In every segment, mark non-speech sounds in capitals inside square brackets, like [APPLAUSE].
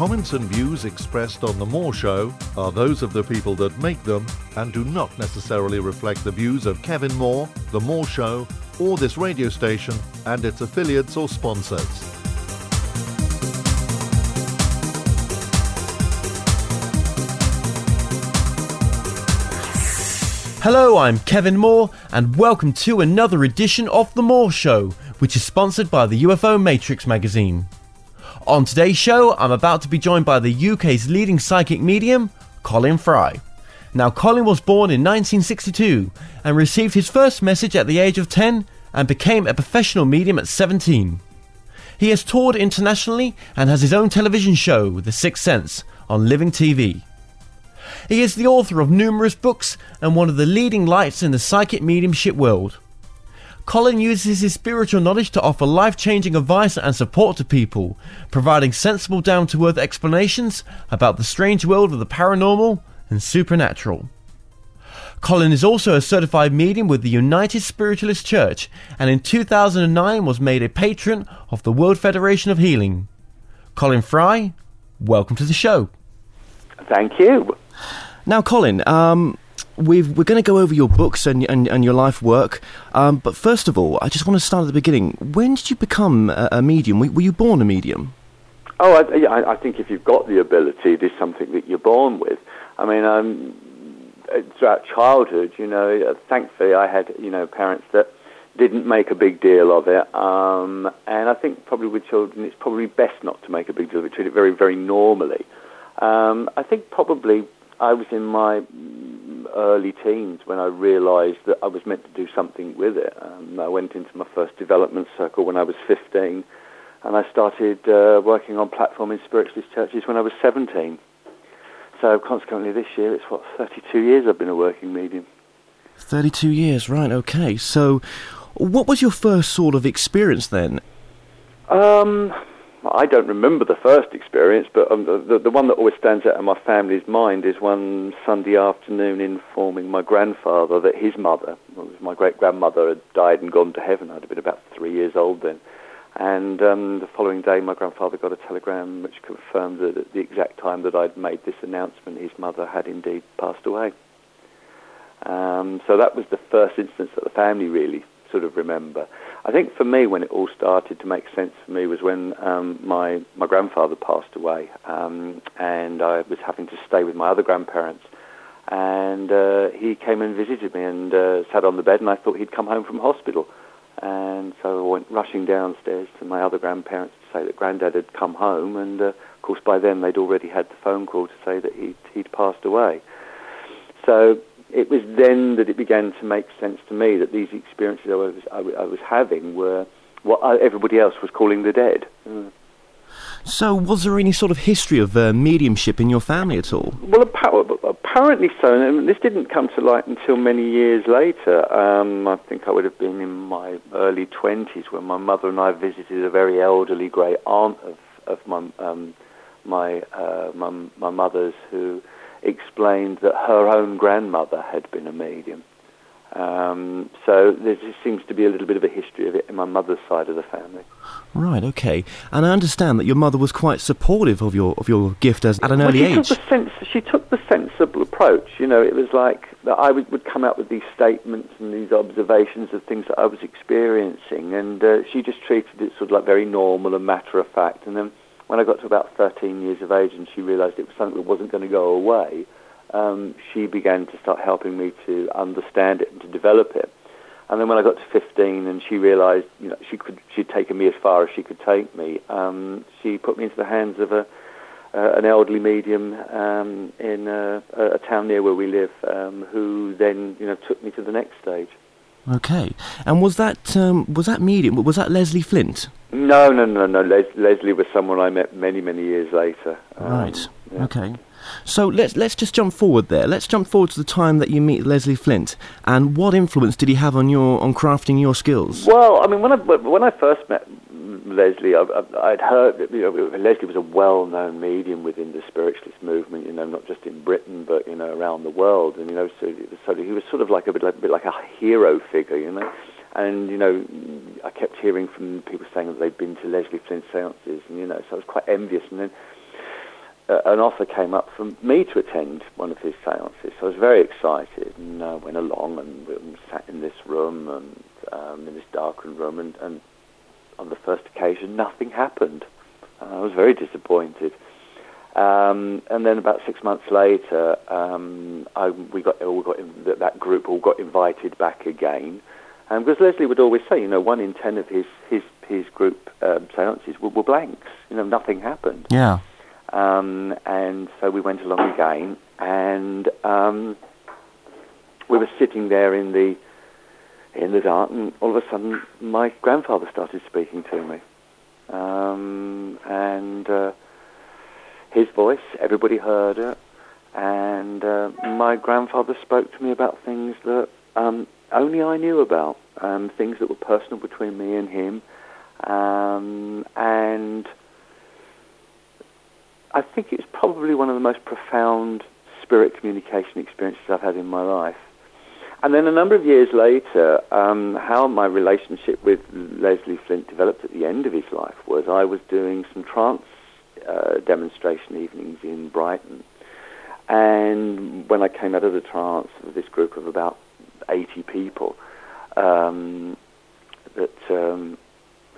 comments and views expressed on The Moore Show are those of the people that make them and do not necessarily reflect the views of Kevin Moore, The Moore Show, or this radio station and its affiliates or sponsors. Hello, I'm Kevin Moore, and welcome to another edition of The Moore Show, which is sponsored by the UFO Matrix magazine. On today's show, I'm about to be joined by the UK's leading psychic medium, Colin Fry. Now, Colin was born in 1962 and received his first message at the age of 10 and became a professional medium at 17. He has toured internationally and has his own television show, The Sixth Sense, on Living TV. He is the author of numerous books and one of the leading lights in the psychic mediumship world. Colin uses his spiritual knowledge to offer life changing advice and support to people, providing sensible, down to earth explanations about the strange world of the paranormal and supernatural. Colin is also a certified medium with the United Spiritualist Church and in 2009 was made a patron of the World Federation of Healing. Colin Fry, welcome to the show. Thank you. Now, Colin, um, we are going to go over your books and, and, and your life work. Um, but first of all, I just want to start at the beginning. When did you become a, a medium? Were, were, you born a medium? Oh, I, I, think if you've got the ability, it is something that you're born with. I mean, um, throughout childhood, you know, uh, thankfully I had, you know, parents that didn't make a big deal of it. Um, and I think probably with children, it's probably best not to make a big deal of it, treat it very, very normally. Um, I think probably I was in my early teens when I realised that I was meant to do something with it. Um, I went into my first development circle when I was 15, and I started uh, working on platform in spiritualist churches when I was 17. So consequently, this year it's what 32 years I've been a working medium. 32 years, right? Okay. So, what was your first sort of experience then? Um, I don't remember the first experience, but um, the, the one that always stands out in my family's mind is one Sunday afternoon informing my grandfather that his mother, my great grandmother, had died and gone to heaven. I'd have been about three years old then. And um, the following day, my grandfather got a telegram which confirmed that at the exact time that I'd made this announcement, his mother had indeed passed away. Um, so that was the first instance that the family really sort of remember. I think for me, when it all started to make sense for me was when um, my my grandfather passed away, um, and I was having to stay with my other grandparents. And uh, he came and visited me and uh, sat on the bed, and I thought he'd come home from hospital. And so I went rushing downstairs to my other grandparents to say that Granddad had come home, and uh, of course by then they'd already had the phone call to say that he'd, he'd passed away. So it was then that it began to make sense to me that these experiences I was, I, I was having were what everybody else was calling the dead. Mm. So, was there any sort of history of uh, mediumship in your family at all? Well, apparently so. And this didn't come to light until many years later. Um, I think I would have been in my early 20s when my mother and I visited a very elderly great aunt of, of my, um, my, uh, my, my mother's who explained that her own grandmother had been a medium. Um, so there seems to be a little bit of a history of it in my mother's side of the family. Right. Okay. And I understand that your mother was quite supportive of your of your gift as at an well, early she age. Took the sens- she took the sensible approach. You know, it was like that I would, would come out with these statements and these observations of things that I was experiencing, and uh, she just treated it sort of like very normal and matter of fact. And then when I got to about 13 years of age and she realized it was something that wasn't going to go away, um, she began to start helping me to understand it and to develop it. And then when I got to 15 and she realized you know, she could, she'd taken me as far as she could take me, um, she put me into the hands of a, uh, an elderly medium um, in a, a, town near where we live, um, who then you know took me to the next stage. Okay, and was that um, was that medium? Was that Leslie Flint? No, no, no, no. Les- Leslie was someone I met many, many years later. Um, right. Yeah. Okay. So let's let's just jump forward there. Let's jump forward to the time that you meet Leslie Flint, and what influence did he have on your on crafting your skills? Well, I mean, when I when I first met Leslie, I, would heard that you know, Leslie was a well-known medium within the spiritualist movement. You know, not just in Britain, but you know, around the world. And you know, so, so he was sort of like a bit like, a bit like a hero figure. You know. And, you know, I kept hearing from people saying that they'd been to Leslie Flint seances, and, you know, so I was quite envious. And then uh, an offer came up for me to attend one of his seances. So I was very excited and uh, went along and we sat in this room and um, in this darkened room. And, and on the first occasion, nothing happened. Uh, I was very disappointed. Um, and then about six months later, um, I, we got all got in, that group all got invited back again. Um, because Leslie would always say, you know, one in ten of his his his group um, seances were, were blanks. You know, nothing happened. Yeah. Um, and so we went along again, and um, we were sitting there in the in the dark, and all of a sudden, my grandfather started speaking to me, um, and uh, his voice, everybody heard it, and uh, my grandfather spoke to me about things that um, only I knew about, um, things that were personal between me and him, um, and I think it's probably one of the most profound spirit communication experiences I've had in my life. And then a number of years later, um, how my relationship with Leslie Flint developed at the end of his life was I was doing some trance uh, demonstration evenings in Brighton. And when I came out of the trance with this group of about 80 people um, that um,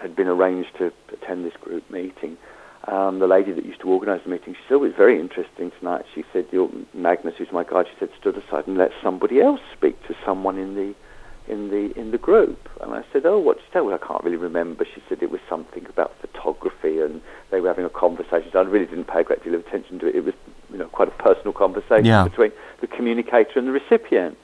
had been arranged to attend this group meeting, um, the lady that used to organise the meeting, she said, oh, it was very interesting tonight. She said, Your Magnus, who's my guide, she said, stood aside and let somebody else speak to someone in the in the in the group. And I said, oh, what did you say? Well, I can't really remember. She said it was something about photography, and they were having a conversation. So I really didn't pay a great deal of attention to it. It was, you know, quite a personal conversation Yeah. between the communicator and the recipient.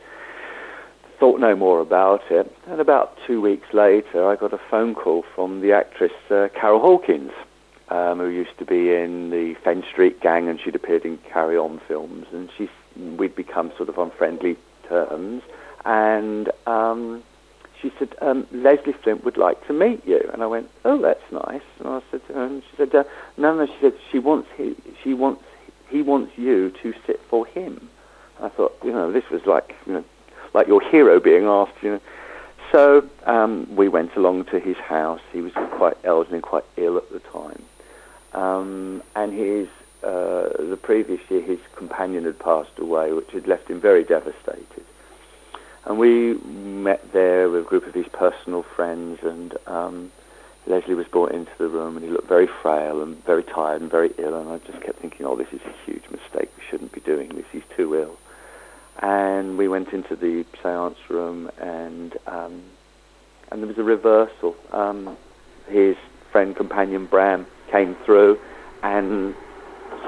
Thought no more about it. And about two weeks later, I got a phone call from the actress uh, Carol Hawkins, um, who used to be in the Fenn Street Gang, and she'd appeared in Carry On films, and she's we'd become sort of on friendly terms. And um, she said, um, Leslie Flint would like to meet you. And I went, oh, that's nice. And I said, to her, and she said, uh, no, no. She said she wants he, she wants he wants you to sit for him. I thought, you know, this was like you know, like your hero being asked, you know. So um, we went along to his house. He was quite elderly and quite ill at the time. Um, and his uh, the previous year, his companion had passed away, which had left him very devastated. And we met there with a group of his personal friends, and um, Leslie was brought into the room, and he looked very frail and very tired and very ill. And I just kept thinking, oh, this is a huge mistake. We shouldn't be doing this. He's too ill. And we went into the seance room, and um, and there was a reversal. Um, his friend companion Bram came through and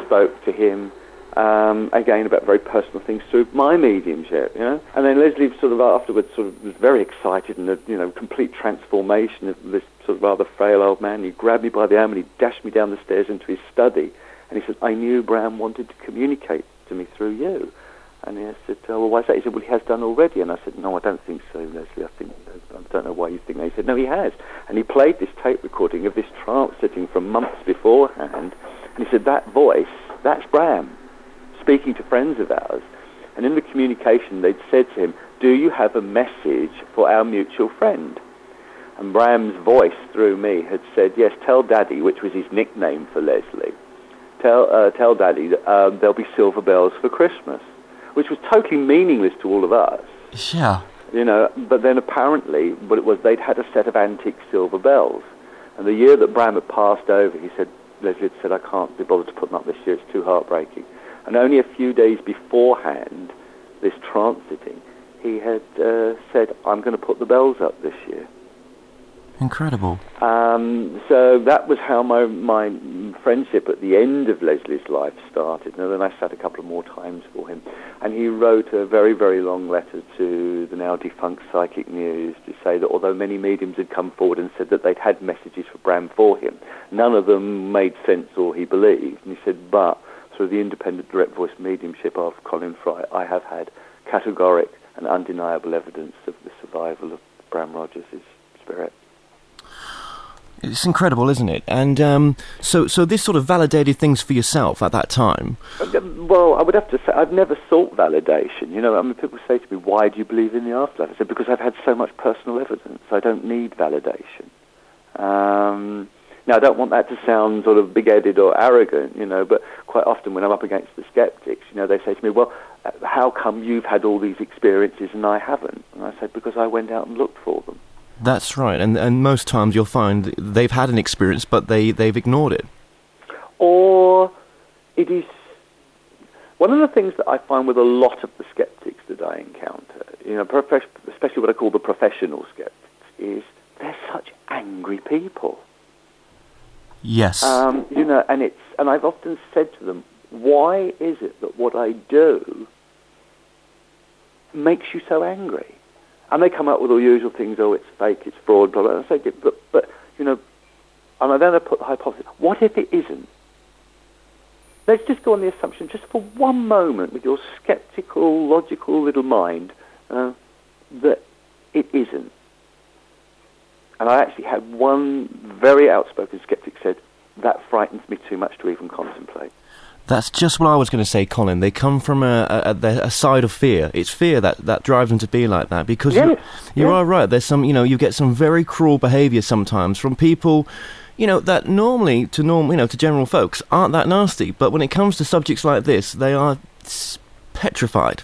spoke to him um, again about very personal things through my mediumship, you know. And then Leslie sort of afterwards sort of was very excited and a you know complete transformation of this sort of rather frail old man. He grabbed me by the arm and he dashed me down the stairs into his study, and he said, "I knew Bram wanted to communicate to me through you." And I said, oh, well, why is that? He said, well, he has done already. And I said, no, I don't think so, Leslie. I think I don't know why you think that. He said, no, he has. And he played this tape recording of this trance sitting from months beforehand. And he said, that voice, that's Bram speaking to friends of ours. And in the communication, they'd said to him, do you have a message for our mutual friend? And Bram's voice through me had said, yes, tell Daddy, which was his nickname for Leslie, tell, uh, tell Daddy that um, there'll be silver bells for Christmas, which was totally meaningless to all of us. Yeah. You know, but then apparently what it was, they'd had a set of antique silver bells. And the year that Bram had passed over, he said, Leslie had said, I can't be bothered to put them up this year, it's too heartbreaking. And only a few days beforehand, this trance sitting, he had uh, said, I'm going to put the bells up this year. Incredible. Um, so that was how my, my friendship at the end of Leslie's life started. And then I sat a couple of more times for him. And he wrote a very, very long letter to the now defunct Psychic News to say that although many mediums had come forward and said that they'd had messages for Bram for him, none of them made sense or he believed. And he said, but through the independent direct voice mediumship of Colin Fry, I have had categoric and undeniable evidence of the survival of Bram Rogers' spirit. It's incredible, isn't it? And um, so, so this sort of validated things for yourself at that time. Well, I would have to say I've never sought validation. You know, I mean, people say to me, "Why do you believe in the afterlife?" I said, "Because I've had so much personal evidence. I don't need validation." Um, Now, I don't want that to sound sort of big-headed or arrogant, you know, but quite often when I'm up against the skeptics, you know, they say to me, well, uh, how come you've had all these experiences and I haven't? And I said, because I went out and looked for them. That's right, and and most times you'll find they've had an experience, but they they've ignored it. Or it is one of the things that I find with a lot of the skeptics that I encounter, you know, especially what I call the professional skeptics, is they're such angry people. Yes. Um, you know, and it's and I've often said to them, why is it that what I do makes you so angry? And they come up with all the usual things, oh, it's fake, it's fraud, blah, blah. And I say, but, but, you know, and then I put the hypothesis, what if it isn't? Let's just go on the assumption, just for one moment, with your skeptical, logical little mind, uh, that it isn't. And I actually had one very outspoken skeptic said, that frightens me too much to even contemplate. That's just what I was going to say, Colin. They come from a, a, a, side of fear. It's fear that, that drives them to be like that because yes. you, you yes. are right. There's some, you know, you get some very cruel behaviour sometimes from people, you know, that normally to norm, you know, to general folks aren't that nasty. But when it comes to subjects like this, they are petrified.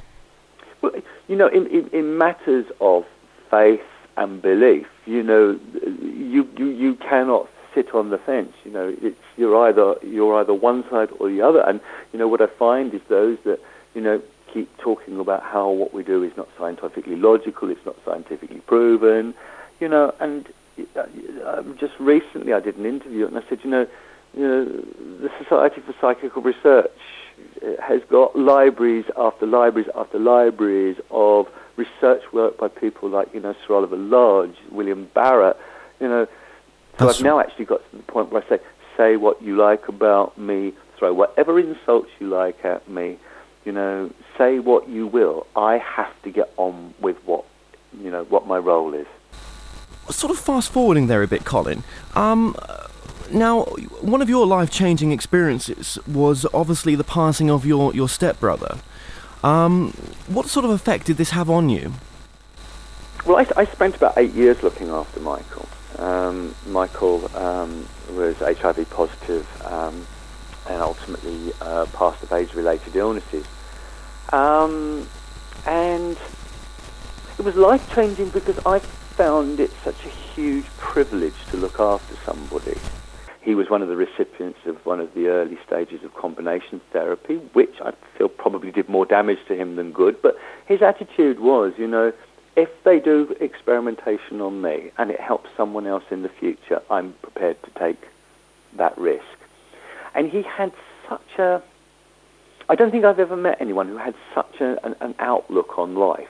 Well, you know, in, in, in matters of faith and belief, you know, you, you, you cannot sit on the fence. You know, it's you're either you're either one side or the other. And you know what I find is those that you know keep talking about how what we do is not scientifically logical, it's not scientifically proven. You know, and uh, just recently I did an interview and I said, you know, you know, the Society for Psychical Research has got libraries after libraries after libraries of research work by people like you know Sir Oliver Lodge, William Barrett, you know so That's I've now actually got to the point where I say, say what you like about me, throw whatever insults you like at me, you know, say what you will. I have to get on with what, you know, what my role is. Sort of fast forwarding there a bit, Colin. Um, now, one of your life changing experiences was obviously the passing of your, your stepbrother. Um, what sort of effect did this have on you? Well, I, I spent about eight years looking after Michael. Um, Michael um, was HIV positive um, and ultimately uh, passed of AIDS-related illnesses. Um, and it was life-changing because I found it such a huge privilege to look after somebody. He was one of the recipients of one of the early stages of combination therapy, which I feel probably did more damage to him than good. But his attitude was, you know, if they do experimentation on me and it helps someone else in the future, I'm prepared to take that risk. And he had such a, I don't think I've ever met anyone who had such a, an, an, outlook on life.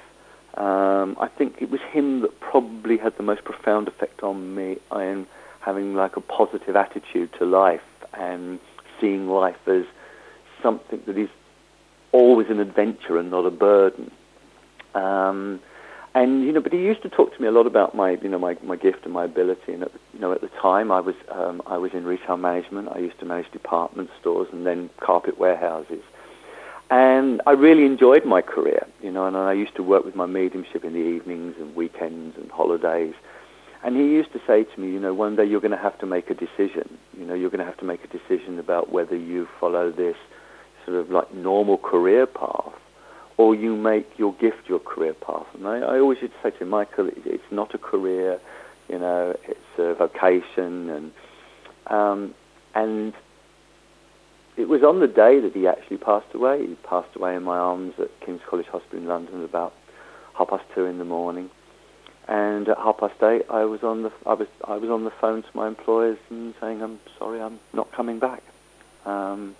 Um, I think it was him that probably had the most profound effect on me in having like a positive attitude to life and seeing life as something that is always an adventure and not a burden. Um, and you know, but he used to talk to me a lot about my, you know, my, my gift and my ability. And at you know, at the time, I was um, I was in retail management. I used to manage department stores and then carpet warehouses. And I really enjoyed my career, you know. And I used to work with my mediumship in the evenings and weekends and holidays. And he used to say to me, you know, one day you're going to have to make a decision. You know, you're going to have to make a decision about whether you follow this sort of like normal career path or you make your gift your career path. And I, I always used to say to him, Michael, it, it's not a career, you know, it's a vocation, and um, and it was on the day that he actually passed away. He passed away in my arms at King's College Hospital in London about half past two in the morning. And at half past eight, I was on the I was I was on the phone to my employers and saying, "I'm sorry, I'm not coming back." Um,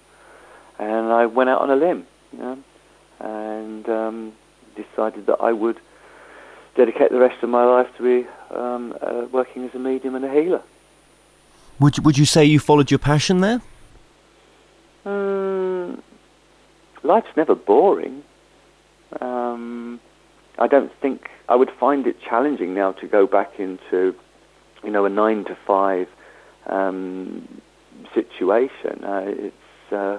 and I went out on a limb. You know? And um, decided that I would dedicate the rest of my life to be um, uh, working as a medium and a healer. Would you, would you say you followed your passion there? Um, life's never boring. Um, I don't think I would find it challenging now to go back into, you know, a nine to five um, situation. Uh, it's uh,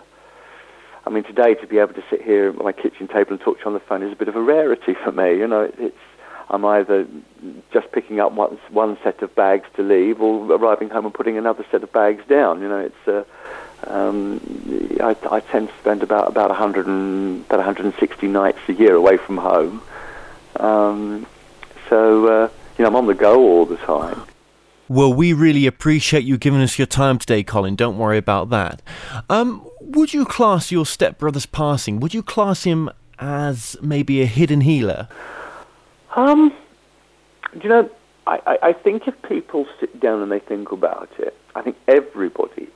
I mean, today to be able to sit here at my kitchen table and talk to you on the phone is a bit of a rarity for me. You know, it's I'm either just picking up one, one set of bags to leave or arriving home and putting another set of bags down. You know, it's uh, um, I, I, tend to spend about about 100 and, about 160 nights a year away from home. Um, so uh, you know, I'm on the go all the time. Well, we really appreciate you giving us your time today, Colin. Don't worry about that. Um, would you class your stepbrother's passing? Would you class him as maybe a hidden healer? Um, you know, I, I, I think if people sit down and they think about it, I think everybody,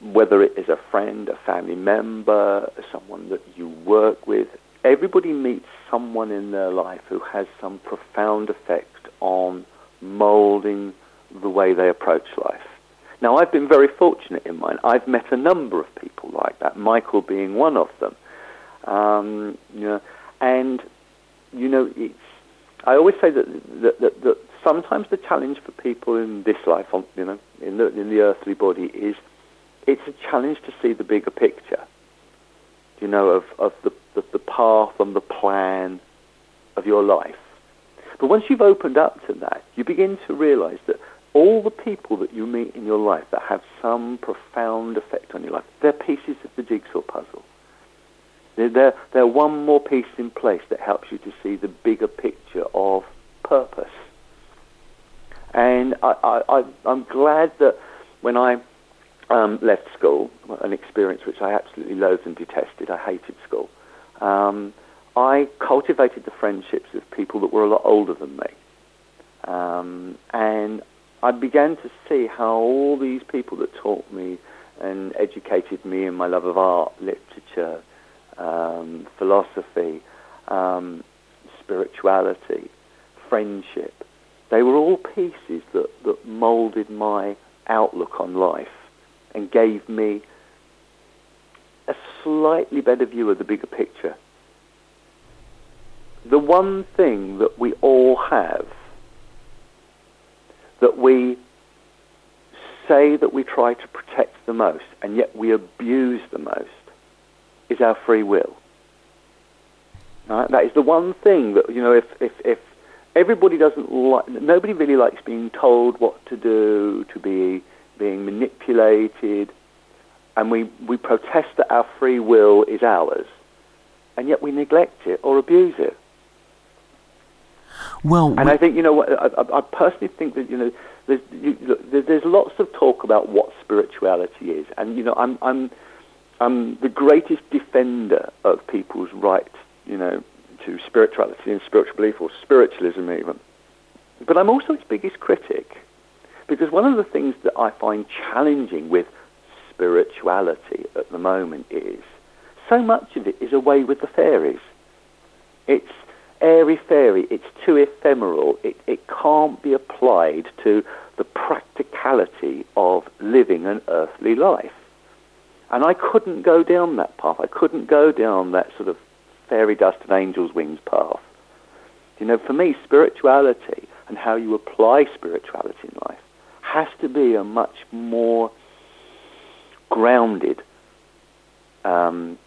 whether it is a friend, a family member, someone that you work with, everybody meets someone in their life who has some profound effect on molding the way they approach life. Now, I've been very fortunate in mine. I've met a number of people like that, Michael being one of them. Um, you know, and you know, it's. I always say that, that, that, that sometimes the challenge for people in this life, you know, in the in the earthly body, is it's a challenge to see the bigger picture. You know, of of the the, the path and the plan of your life. But once you've opened up to that, you begin to realize that all the people that you meet in your life that have some profound effect on your life, they're pieces of the jigsaw puzzle. They're, they're one more piece in place that helps you to see the bigger picture of purpose. And I, I, I'm glad that when I um, left school, an experience which I absolutely loathed and detested, I hated school, um, I cultivated the friendships of people that were a lot older than me. Um, and I began to see how all these people that taught me and educated me in my love of art, literature, um, philosophy, um, spirituality, friendship, they were all pieces that, that molded my outlook on life and gave me a slightly better view of the bigger picture. The one thing that we all have that we say that we try to protect the most and yet we abuse the most is our free will. Right? That is the one thing that, you know, if, if, if everybody doesn't like, nobody really likes being told what to do, to be being manipulated, and we, we protest that our free will is ours, and yet we neglect it or abuse it. Well, and I think you know, I, I personally think that you know, there's, you, there's lots of talk about what spirituality is, and you know, I'm I'm I'm the greatest defender of people's right, you know, to spirituality and spiritual belief or spiritualism even. But I'm also its biggest critic because one of the things that I find challenging with spirituality at the moment is so much of it is away with the fairies. It's airy fairy, it's too ephemeral, it, it can't be applied to the practicality of living an earthly life. And I couldn't go down that path. I couldn't go down that sort of fairy dust and angel's wings path. You know, for me, spirituality and how you apply spirituality in life has to be a much more grounded um,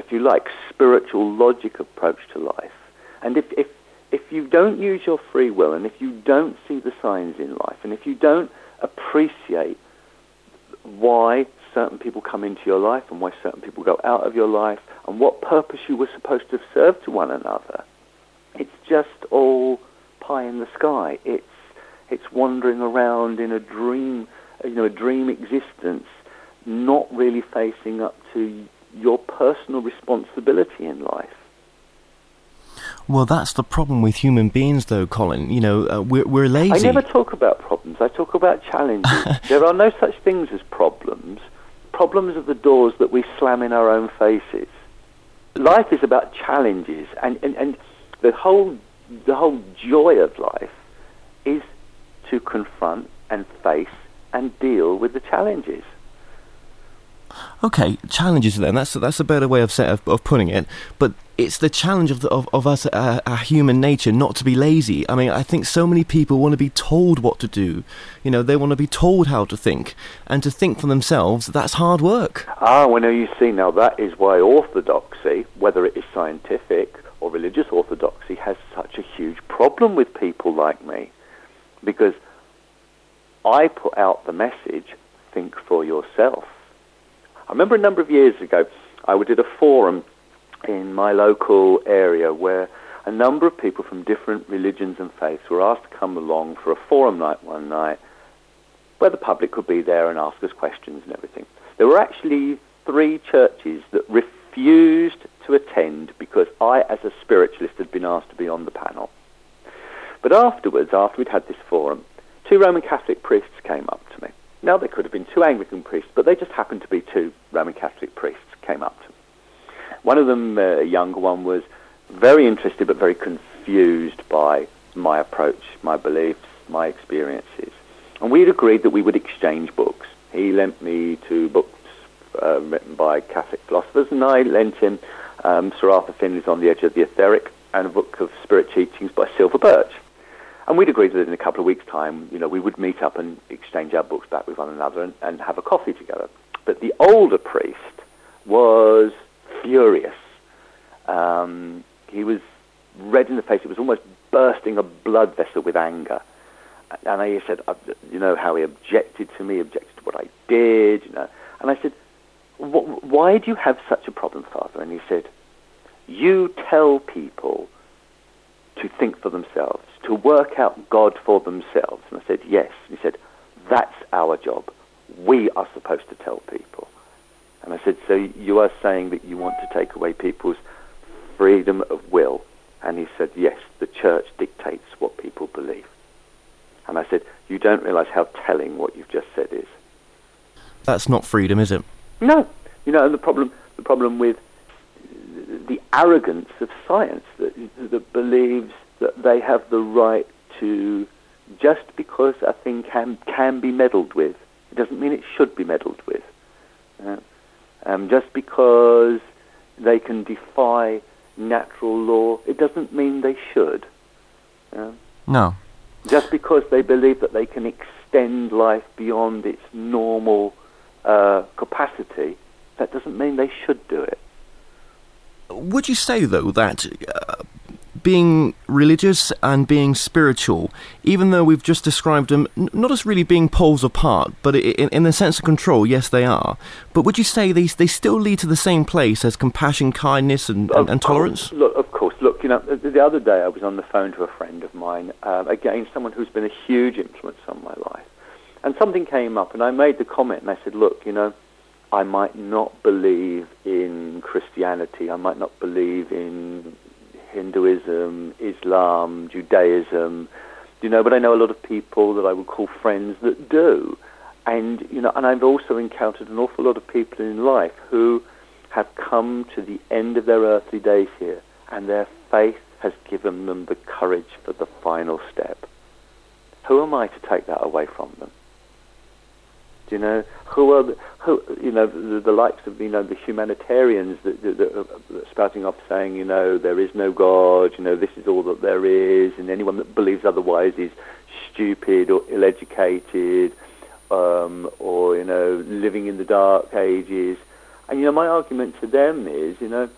if you like, spiritual logic approach to life. And if, if, if you don't use your free will, and if you don't see the signs in life, and if you don't appreciate why certain people come into your life and why certain people go out of your life, and what purpose you were supposed to serve to one another, it's just all pie in the sky. It's, it's wandering around in a dream, you know, a dream existence, not really facing up to your personal responsibility in life. Well, that's the problem with human beings, though, Colin. You know, uh, we're, we're lazy. I never talk about problems. I talk about challenges. [LAUGHS] there are no such things as problems. Problems are the doors that we slam in our own faces. Life is about challenges, and, and, and the whole the whole joy of life is to confront and face and deal with the challenges. Okay, challenges then. That's that's a better way of, of, of putting it. But it's the challenge of the, of, of us, uh, our human nature, not to be lazy. I mean, I think so many people want to be told what to do. You know, they want to be told how to think, and to think for themselves. That's hard work. Ah, well, now you see, now that is why orthodoxy, whether it is scientific or religious orthodoxy, has such a huge problem with people like me because I put out the message, think for yourself. I remember a number of years ago, I did a forum in my local area where a number of people from different religions and faiths were asked to come along for a forum night one night where the public could be there and ask us questions and everything. There were actually three churches that refused to attend because I, as a spiritualist, had been asked to be on the panel. But afterwards, after we'd had this forum, two Roman Catholic priests came up to me. Now, they could have been two Anglican priests, but they just happened to be two Roman Catholic priests came up to me. One of them, uh, a younger one, was very interested but very confused by my approach, my beliefs, my experiences. And we had agreed that we would exchange books. He lent me two books uh, written by Catholic philosophers, and I lent him um, Sir Arthur Findlay's On the Edge of the Etheric and a book of Spirit Teachings by Silver Birch. And we'd agreed that in a couple of weeks' time, you know, we would meet up and exchange our books back with one another and, and have a coffee together. But the older priest was furious. Um, he was red in the face. It was almost bursting a blood vessel with anger. And I said, uh, you know, how he objected to me, objected to what I did, you know. And I said, why do you have such a problem, Father? And he said, you tell people to think for themselves, to work out God for themselves. And I said, yes. And he said, that's our job. We are supposed to tell people. And I said, so you are saying that you want to take away people's freedom of will? And he said, yes, the church dictates what people believe. And I said, you don't realize how telling what you've just said is. That's not freedom, is it? No. You know, and the problem, the problem with the arrogance of science that, that believes that they have the right to, just because a thing can, can be meddled with, it doesn't mean it should be meddled with. Uh, um, just because they can defy natural law, it doesn't mean they should. Uh, no. Just because they believe that they can extend life beyond its normal uh, capacity, that doesn't mean they should do it. Would you say, though, that uh, being religious and being spiritual, even though we've just described them not as really being poles apart, but in, in the sense of control, yes, they are. But would you say they, they still lead to the same place as compassion, kindness, and, and, and tolerance? Course. Look, of course. Look, you know, the other day I was on the phone to a friend of mine, uh, again, someone who's been a huge influence on my life. And something came up, and I made the comment, and I said, look, you know, I might not believe in Christianity, I might not believe in Hinduism, Islam, Judaism, you know, but I know a lot of people that I would call friends that do. And, you know, and I've also encountered an awful lot of people in life who have come to the end of their earthly days here, and their faith has given them the courage for the final step. Who am I to take that away from them? You know, who are the, who, you know the, the, likes of you know the humanitarians that, that, that, are spouting off saying you know there is no God, you know this is all that there is, and anyone that believes otherwise is stupid or ill-educated, um, or you know living in the dark ages. And you know my argument to them is you know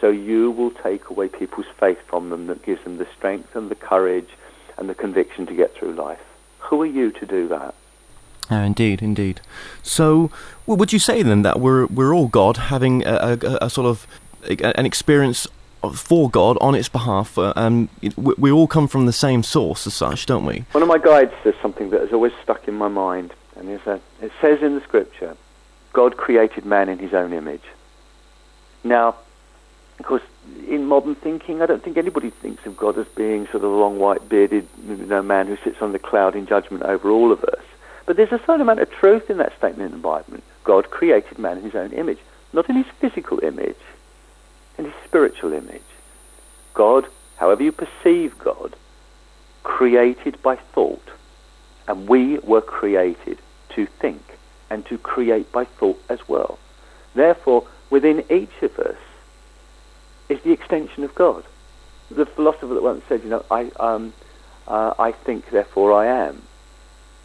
so you will take away people's faith from them that gives them the strength and the courage and the conviction to get through life. Who are you to do that? Oh, indeed, indeed. So, would you say then that we're we're all God, having a, a, a sort of a, an experience for God on its behalf, uh, and we, we, all come from the same source as such, don't we? One of my guides says something that has always stuck in my mind, and that it says in the Scripture, God created man in His own image. Now, of course, in modern thinking, I don't think anybody thinks of God as being sort of a long, white, bearded you know, man who sits on the cloud in judgment over all of us. But there's a certain amount of truth in that statement in the Bible. God created man in his own image, not in his physical image, in his spiritual image. God, however you perceive God, created by thought. And we were created to think and to create by thought as well. Therefore, within each of us is the extension of God. The philosopher that once said, you know, I, um, uh, I think, therefore I am.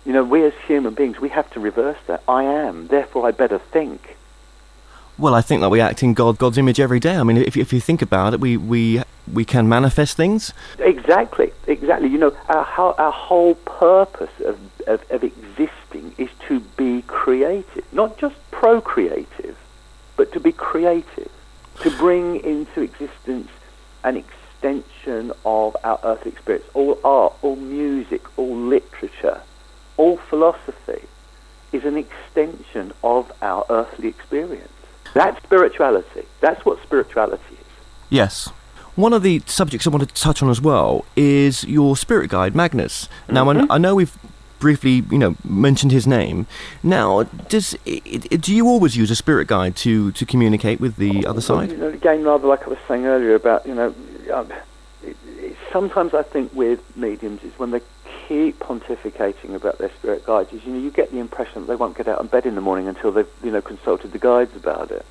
You know, we as human beings, we have to reverse that. I am, therefore I better think. Well, I think that we act in God, God's image every day. I mean, if, if you think about it, we, we, we can manifest things. Exactly, exactly. You know, our, our whole purpose of, of, of existing is to be creative, not just procreative, but to be creative, to bring into existence an extension of our earthly experience. All art, all music, all literature, all philosophy is an extension of our earthly experience. That's spirituality. That's what spirituality is. Yes. One of the subjects I wanted to touch on as well is your spirit guide, Magnus. Now, mm-hmm. I, I know we've briefly, you know, mentioned his name. Now, does do you always use a spirit guide to, to communicate with the other side? You know, again, rather like I was saying earlier about, you know, um, it, sometimes I think with mediums is when they keep pontificating about their spirit guides, is, you know, you get the impression that they won't get out of bed in the morning until they've, you know, consulted the guides about it.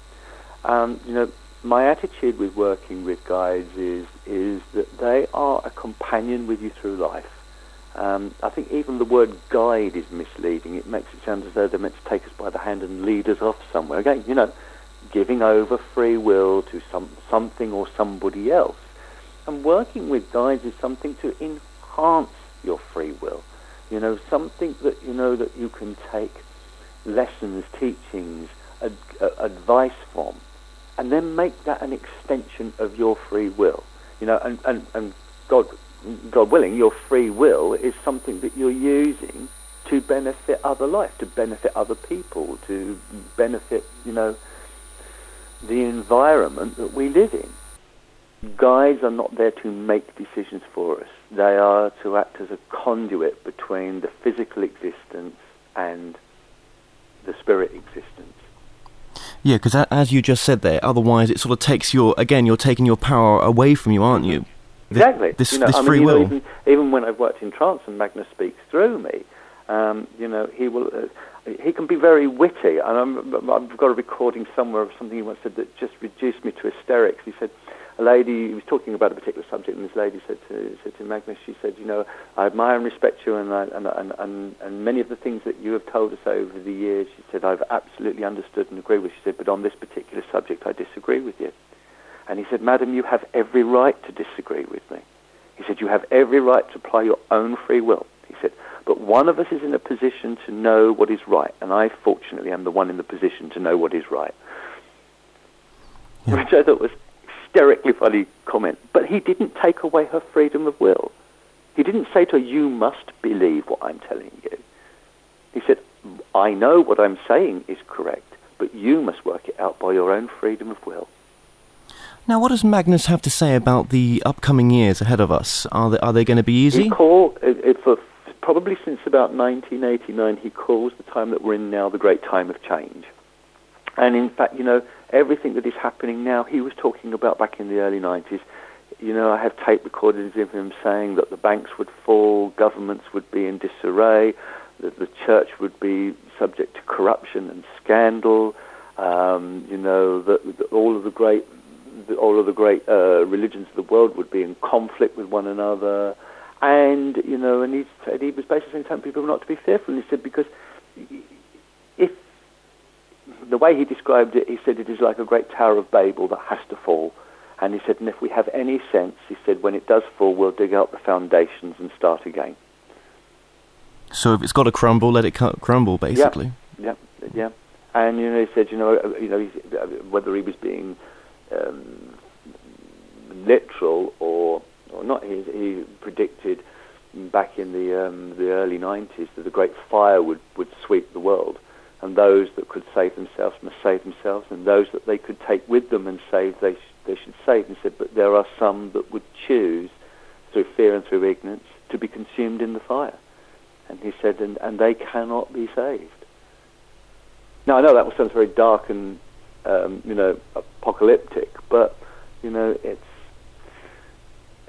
Um, you know, my attitude with working with guides is is that they are a companion with you through life. Um, I think even the word guide is misleading. It makes it sound as though they're meant to take us by the hand and lead us off somewhere. Again, you know, giving over free will to some something or somebody else. And working with guides is something to enhance your free will. You know, something that you know that you can take lessons, teachings, ad- uh, advice from, and then make that an extension of your free will. You know, and, and, and God God willing, your free will is something that you're using to benefit other life, to benefit other people, to benefit, you know, the environment that we live in. Guides are not there to make decisions for us. They are to act as a conduit between the physical existence and the spirit existence. Yeah, because as you just said there, otherwise it sort of takes your, again, you're taking your power away from you, aren't you? Exactly. This, you know, this free mean, will. Know, even, even, when I've worked in trance and Magnus speaks through me, um, you know, he will. Uh, he can be very witty, and i have got a recording somewhere of something he once said that just reduced me to hysterics. He said, a lady, he was talking about a particular subject, and this lady said to, said to Magnus, she said, you know, I admire and respect you, and, I, and, and, and, and many of the things that you have told us over the years, she said, I've absolutely understood and agree with. She said, but on this particular subject, I disagree with you. And he said, Madam, you have every right to disagree with me. He said, You have every right to apply your own free will. He said, But one of us is in a position to know what is right, and I fortunately am the one in the position to know what is right. Yeah. Which I thought was hysterically funny comment. But he didn't take away her freedom of will. He didn't say to her, You must believe what I'm telling you. He said, I know what I'm saying is correct, but you must work it out by your own freedom of will. Now, what does Magnus have to say about the upcoming years ahead of us? Are they, are they going to be easy? He call, for, probably since about 1989, he calls the time that we're in now the great time of change. And in fact, you know, everything that is happening now, he was talking about back in the early 90s. You know, I have tape recordings of him saying that the banks would fall, governments would be in disarray, that the church would be subject to corruption and scandal. Um, you know, that, all of the great the, all of the great uh, religions of the world would be in conflict with one another. And, you know, and he, he was basically telling people not to be fearful. And he said, because the way he described it, he said it is like a great Tower of Babel that has to fall. And he said, and if we have any sense, he said, when it does fall, we'll dig out the foundations and start again. So if it's got to crumble, let it crumble, basically. Yeah, yeah, yeah. And you know, he said, you know, uh, you know, whether he was being um, literal or or not. He, he predicted back in the um, the early 90s that a great fire would, would sweep the world, and those that could save themselves must save themselves, and those that they could take with them and save, they sh- they should save. And he said, but there are some that would choose through fear and through ignorance to be consumed in the fire. And he said, and, and they cannot be saved. Now I know that sounds very dark and um, you know, apocalyptic, but you know, it's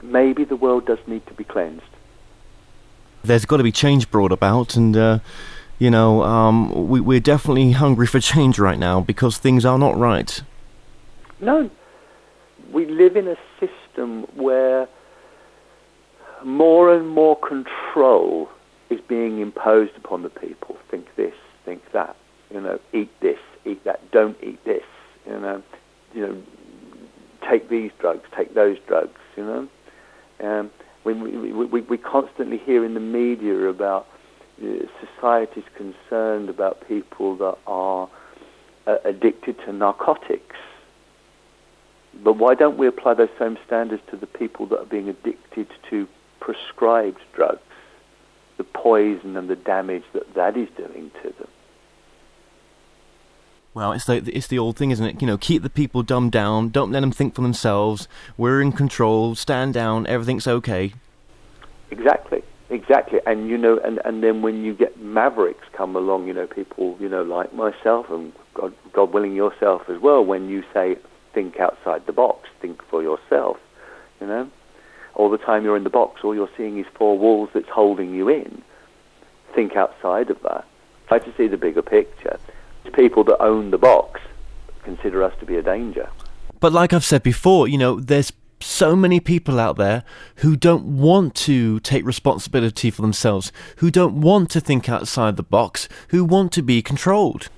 maybe the world does need to be cleansed. There's got to be change brought about, and uh, you know, um, we, we're definitely hungry for change right now because things are not right. No, we live in a system where more and more control is being imposed upon the people. Think this, think that. You know, eat this, eat that, don't eat this. You know, you know, take these drugs, take those drugs. You know, um, we, we, we, we constantly hear in the media about uh, society's concerned about people that are uh, addicted to narcotics. But why don't we apply those same standards to the people that are being addicted to prescribed drugs, the poison and the damage that that is doing to them? Well, it's the it's the old thing, isn't it? You know, keep the people dumbed down. Don't let them think for themselves. We're in control. Stand down. Everything's okay. Exactly, exactly. And you know, and, and then when you get mavericks come along, you know, people, you know, like myself and God, God willing yourself as well. When you say think outside the box, think for yourself, you know, all the time you're in the box, all you're seeing is four walls that's holding you in. Think outside of that. Try to see the bigger picture people that own the box consider us to be a danger. But like I've said before, you know, there's so many people out there who don't want to take responsibility for themselves, who don't want to think outside the box, who want to be controlled.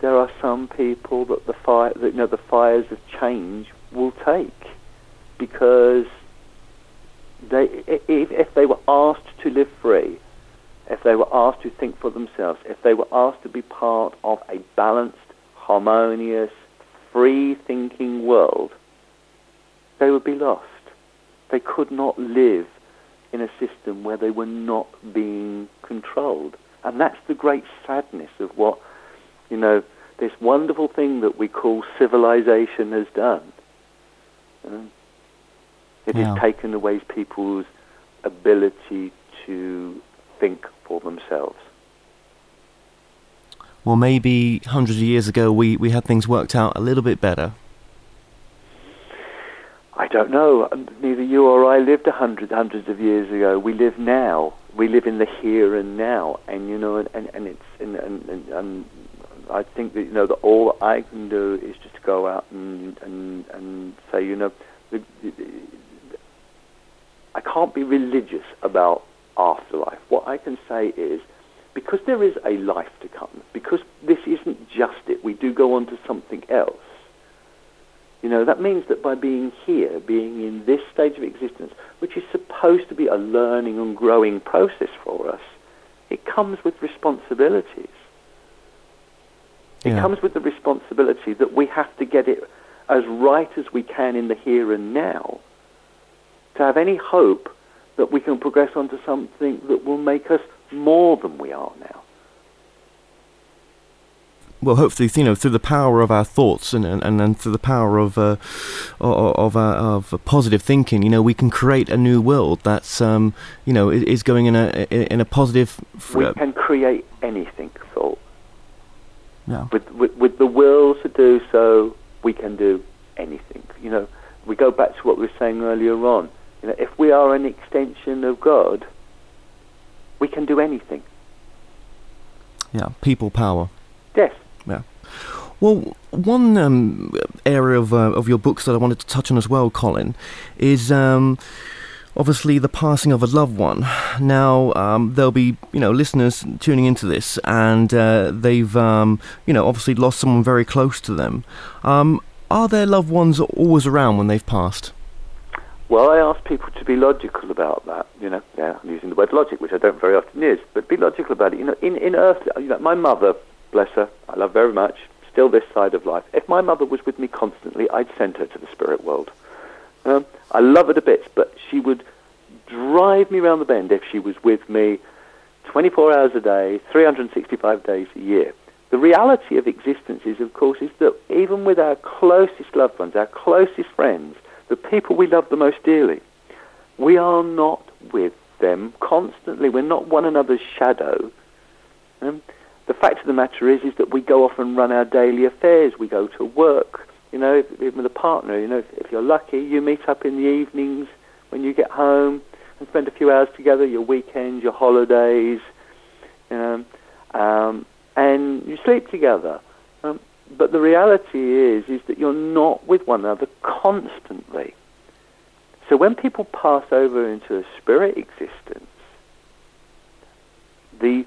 There are some people that the fire, that, you know, the fires of change will take because they, if, if they were asked to live free, if they were asked to think for themselves, if they were asked to be part of a balanced, harmonious, free thinking world, they would be lost. They could not live in a system where they were not being controlled. And that's the great sadness of what, you know, this wonderful thing that we call civilization has done. Um, it yeah. has taken away people's ability to think for themselves. Well, maybe hundreds of years ago we, we had things worked out a little bit better. I don't know. Um, neither you or I lived a hundred, hundreds of years ago. We live now. We live in the here and now, and you know, and, and, and it's and, and, and I think that you know that all I can do is just go out and and and say, you know, the, the, I can't be religious about afterlife. What I can say is, because there is a life to come, because this isn't just it, we do go on to something else. You know, that means that by being here, being in this stage of existence, which is supposed to be a learning and growing process for us, it comes with responsibilities. It yeah. comes with the responsibility that we have to get it as right as we can in the here and now to have any hope that we can progress onto something that will make us more than we are now. Well, hopefully, you know, through the power of our thoughts and and, and through the power of uh, of uh, of positive thinking, you know, we can create a new world that's um, you know is going in a in a positive. we can create anything, Phil. Yeah. With, with with the will to do so, we can do anything. You know, we go back to what we were saying earlier on you know, if we are an extension of God, we can do anything. Yeah, people power. Yes. Yeah. Well, one um, area of uh, of your books that I wanted to touch on as well, Colin, is um, obviously the passing of a loved one. Now, um, there'll be you know listeners tuning into this, and uh, they've um, you know obviously lost someone very close to them. Um, are their loved ones always around when they've passed? Well, I ask people to be logical about that. You know, yeah, I'm using the word logic, which I don't very often use, but be logical about it. You know, in in earth, you know, my mother, bless her, I love very much. Still, this side of life. If my mother was with me constantly, I'd send her to the spirit world. Um, I love her to bits, but she would drive me around the bend if she was with me 24 hours a day, 365 days a year. The reality of existence is, of course, is that even with our closest loved ones, our closest friends, the people we love the most dearly, we are not with them constantly. We're not one another's shadow. Um, the fact of the matter is, is that we go off and run our daily affairs. We go to work. You know, even with a partner. You know, if, if you're lucky, you meet up in the evenings when you get home and spend a few hours together. Your weekends, your holidays. You know, um, and you sleep together. Um, but the reality is, is that you're not with one another constantly. So when people pass over into a spirit existence, the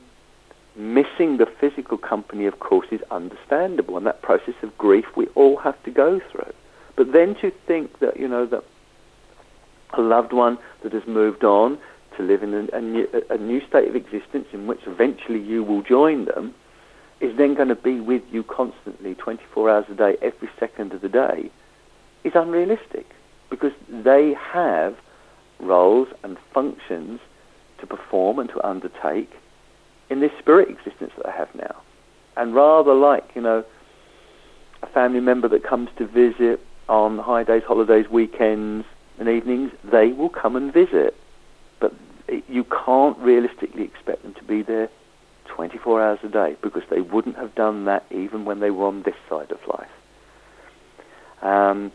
missing the physical company, of course, is understandable, and that process of grief we all have to go through. But then to think that, you know, that a loved one that has moved on to live in a, a, new, a new state of existence in which eventually you will join them is then going to be with you constantly, 24 hours a day, every second of the day, is unrealistic because they have roles and functions to perform and to undertake in this spirit existence that I have now. And rather like, you know, a family member that comes to visit on high days, holidays, weekends, and evenings, they will come and visit. But you can't realistically expect them to be there 24 hours a day because they wouldn't have done that even when they were on this side of life. Um,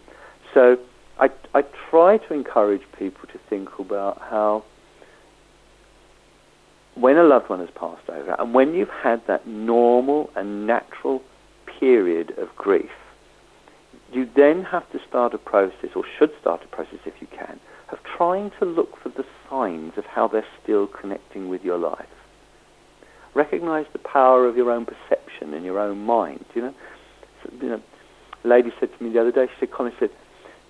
so I, I try to encourage people to think about how when a loved one has passed over and when you've had that normal and natural period of grief, you then have to start a process, or should start a process if you can, of trying to look for the signs of how they're still connecting with your life. Recognize the power of your own perception in your own mind. You know, so, you know, a lady said to me the other day, she said, Colin said,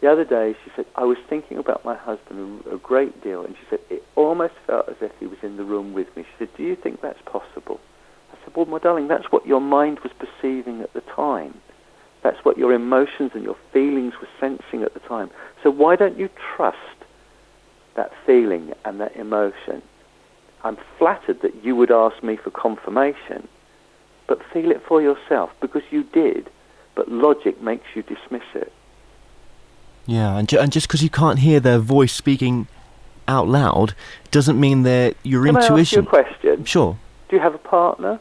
the other day, she said, I was thinking about my husband a, great deal, and she said, it almost felt as if he was in the room with me. She said, do you think that's possible? I said, well, my darling, that's what your mind was perceiving at the time. That's what your emotions and your feelings were sensing at the time. So why don't you trust that feeling and that emotion? I'm flattered that you would ask me for confirmation, but feel it for yourself because you did, but logic makes you dismiss it. Yeah, and, ju- and just because you can't hear their voice speaking out loud doesn't mean that your Can intuition. I ask you a question? Sure. Do you have a partner?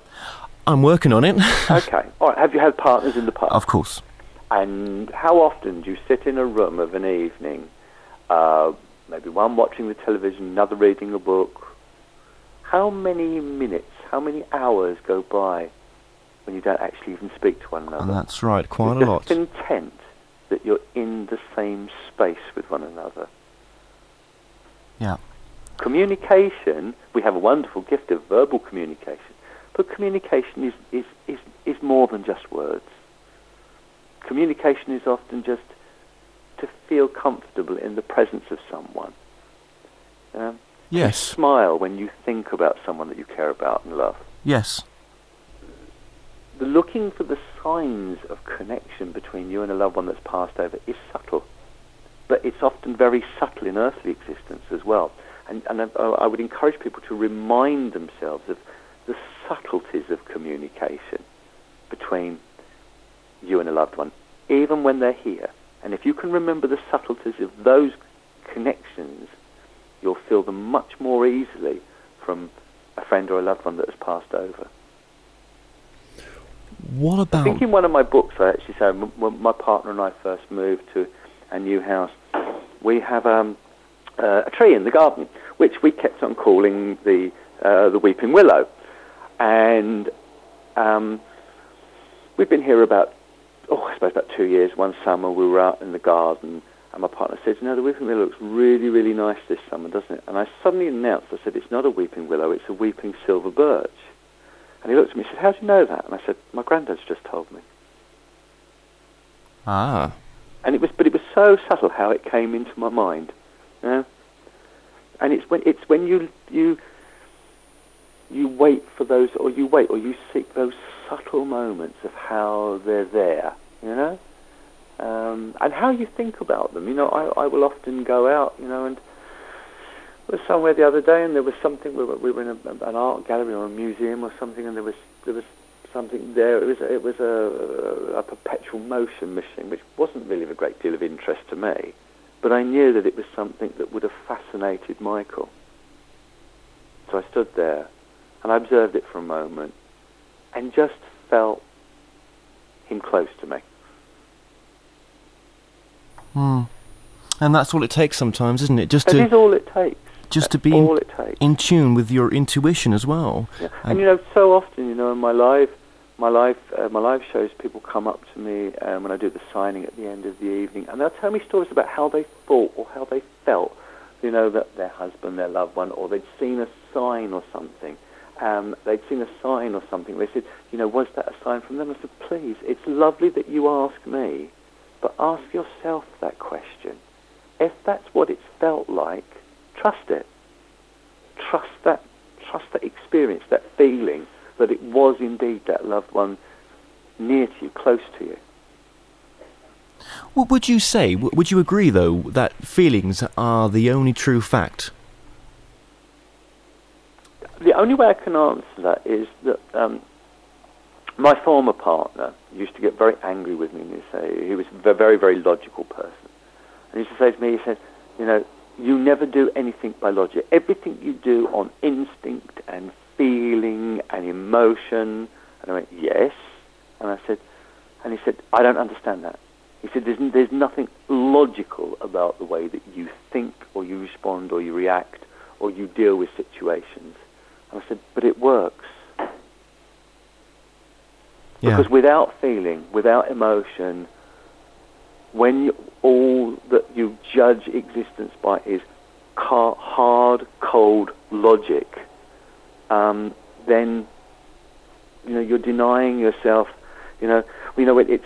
I'm working on it. [LAUGHS] okay. All right. Have you had partners in the past? of course. And how often do you sit in a room of an evening, uh, maybe one watching the television, another reading a book? How many minutes, how many hours go by when you don't actually even speak to one another? And that's right, quite You're a lot. content that you're in the same space with one another. Yeah. Communication, we have a wonderful gift of verbal communication, but communication is, is, is, is more than just words. Communication is often just to feel comfortable in the presence of someone. Um, Yes. smile when you think about someone that you care about and love. Yes. Looking for the signs of connection between you and a loved one that's passed over is subtle, but it's often very subtle in earthly existence as well. And, and I, I would encourage people to remind themselves of the subtleties of communication between you and a loved one, even when they're here. And if you can remember the subtleties of those connections, you'll feel them much more easily from a friend or a loved one that has passed over. What about? I think in one of my books, I actually say when my partner and I first moved to a new house, we have um, uh, a tree in the garden, which we kept on calling the uh, the weeping willow, and um, we've been here about oh, I suppose about two years. One summer we were out in the garden, and my partner said, "You know, the weeping willow looks really, really nice this summer, doesn't it?" And I suddenly announced, I said, "It's not a weeping willow; it's a weeping silver birch." And he looked at me and said, How do you know that? And I said, My granddad's just told me. Ah. And it was but it was so subtle how it came into my mind. You know? And it's when it's when you you you wait for those or you wait or you seek those subtle moments of how they're there, you know? Um, and how you think about them. You know, I, I will often go out, you know, and was somewhere the other day, and there was something. We were, we were in a, an art gallery or a museum or something, and there was there was something there. It was it was a, a perpetual motion machine, which wasn't really of a great deal of interest to me, but I knew that it was something that would have fascinated Michael. So I stood there, and I observed it for a moment, and just felt him close to me. Hmm. And that's all it takes sometimes, isn't it? Just That to is all it takes. Just to That's be in, in tune with your intuition as well. Yeah. And- And you know, so often, you know, in my live, my live, uh, my live shows, people come up to me um, when I do the signing at the end of the evening, and they'll tell me stories about how they thought or how they felt, you know, that their husband, their loved one, or they'd seen a sign or something, um, they'd seen a sign or something. They said, you know, was that a sign from them? I said, please, it's lovely that you ask me, but ask yourself that question. If that's what it's felt like, trust it. Trust that, trust that experience, that feeling that it was indeed that loved one near to you, close to you. What would you say? Would you agree, though, that feelings are the only true fact? The only way I can answer that is that um, my former partner used to get very angry with me and he'd say he was a very, very logical person. And he used to say to me, he said, you know, you never do anything by logic. Everything you do on instinct and feeling and emotion. And I went, yes. And I said, and he said, I don't understand that. He said, there's, there's nothing logical about the way that you think or you respond or you react or you deal with situations. And I said, but it works. Yeah. Because without feeling, without emotion, when you, all that you judge existence by is ca- hard, cold logic, um, then you know you're denying yourself. You know, you know it, it,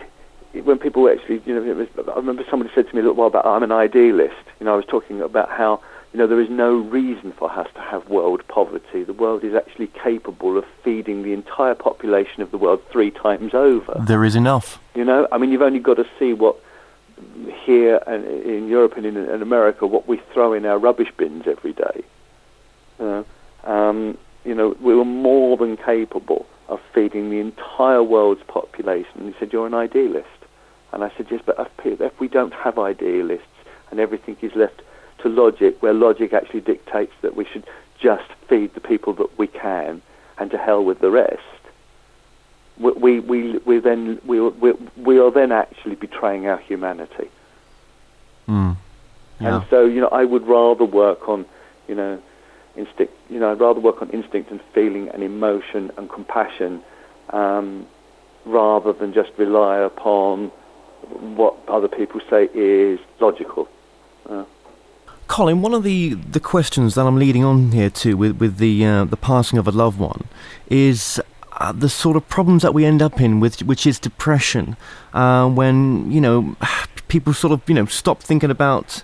it when people actually, you know, was, I remember somebody said to me a little while back, I'm an idealist. You know, I was talking about how you know there is no reason for us to have world poverty. The world is actually capable of feeding the entire population of the world three times over. There is enough. You know, I mean, you've only got to see what here and in Europe and in, in America what we throw in our rubbish bins every day. Know, um, you know, we were more than capable of feeding the entire world's population. And he said, "You're an idealist," and I said, "Yes, but if, if we don't have idealists and everything is left to logic, where logic actually dictates that we should just feed the people that we can, and to hell with the rest." We, we, we then we, we, we are then actually betraying our humanity. Mm. Yeah. And so, you know, I would rather work on, you know, instinct. You know, I'd rather work on instinct and feeling and emotion and compassion, um, rather than just rely upon what other people say is logical. Uh, Colin, one of the, the questions that I'm leading on here to with, with the uh, the passing of a loved one is uh, the sort of problems that we end up in with which is depression uh, when you know [SIGHS] people sort of you know stop thinking about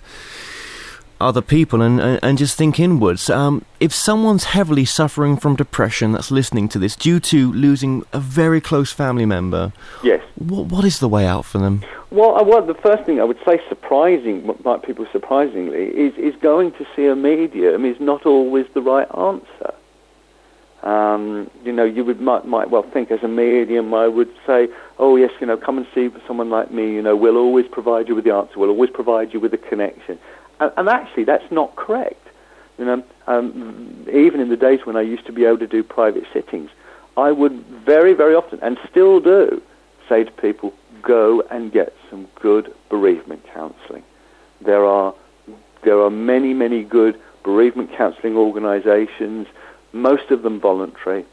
other people and and just think inwards. Um, if someone's heavily suffering from depression that's listening to this due to losing a very close family member, yes. What what is the way out for them? Well, uh, well, the first thing I would say, surprising, what might people surprisingly, is is going to see a medium is not always the right answer. Um, you know, you would might, might well think as a medium, I would say, oh yes, you know, come and see someone like me. You know, we'll always provide you with the answer. We'll always provide you with a connection. And, and actually, that's not correct. You know, um, even in the days when I used to be able to do private sittings, I would very, very often, and still do, say to people, go and get some good bereavement counselling. There are there are many, many good bereavement counselling organisations most of them voluntary,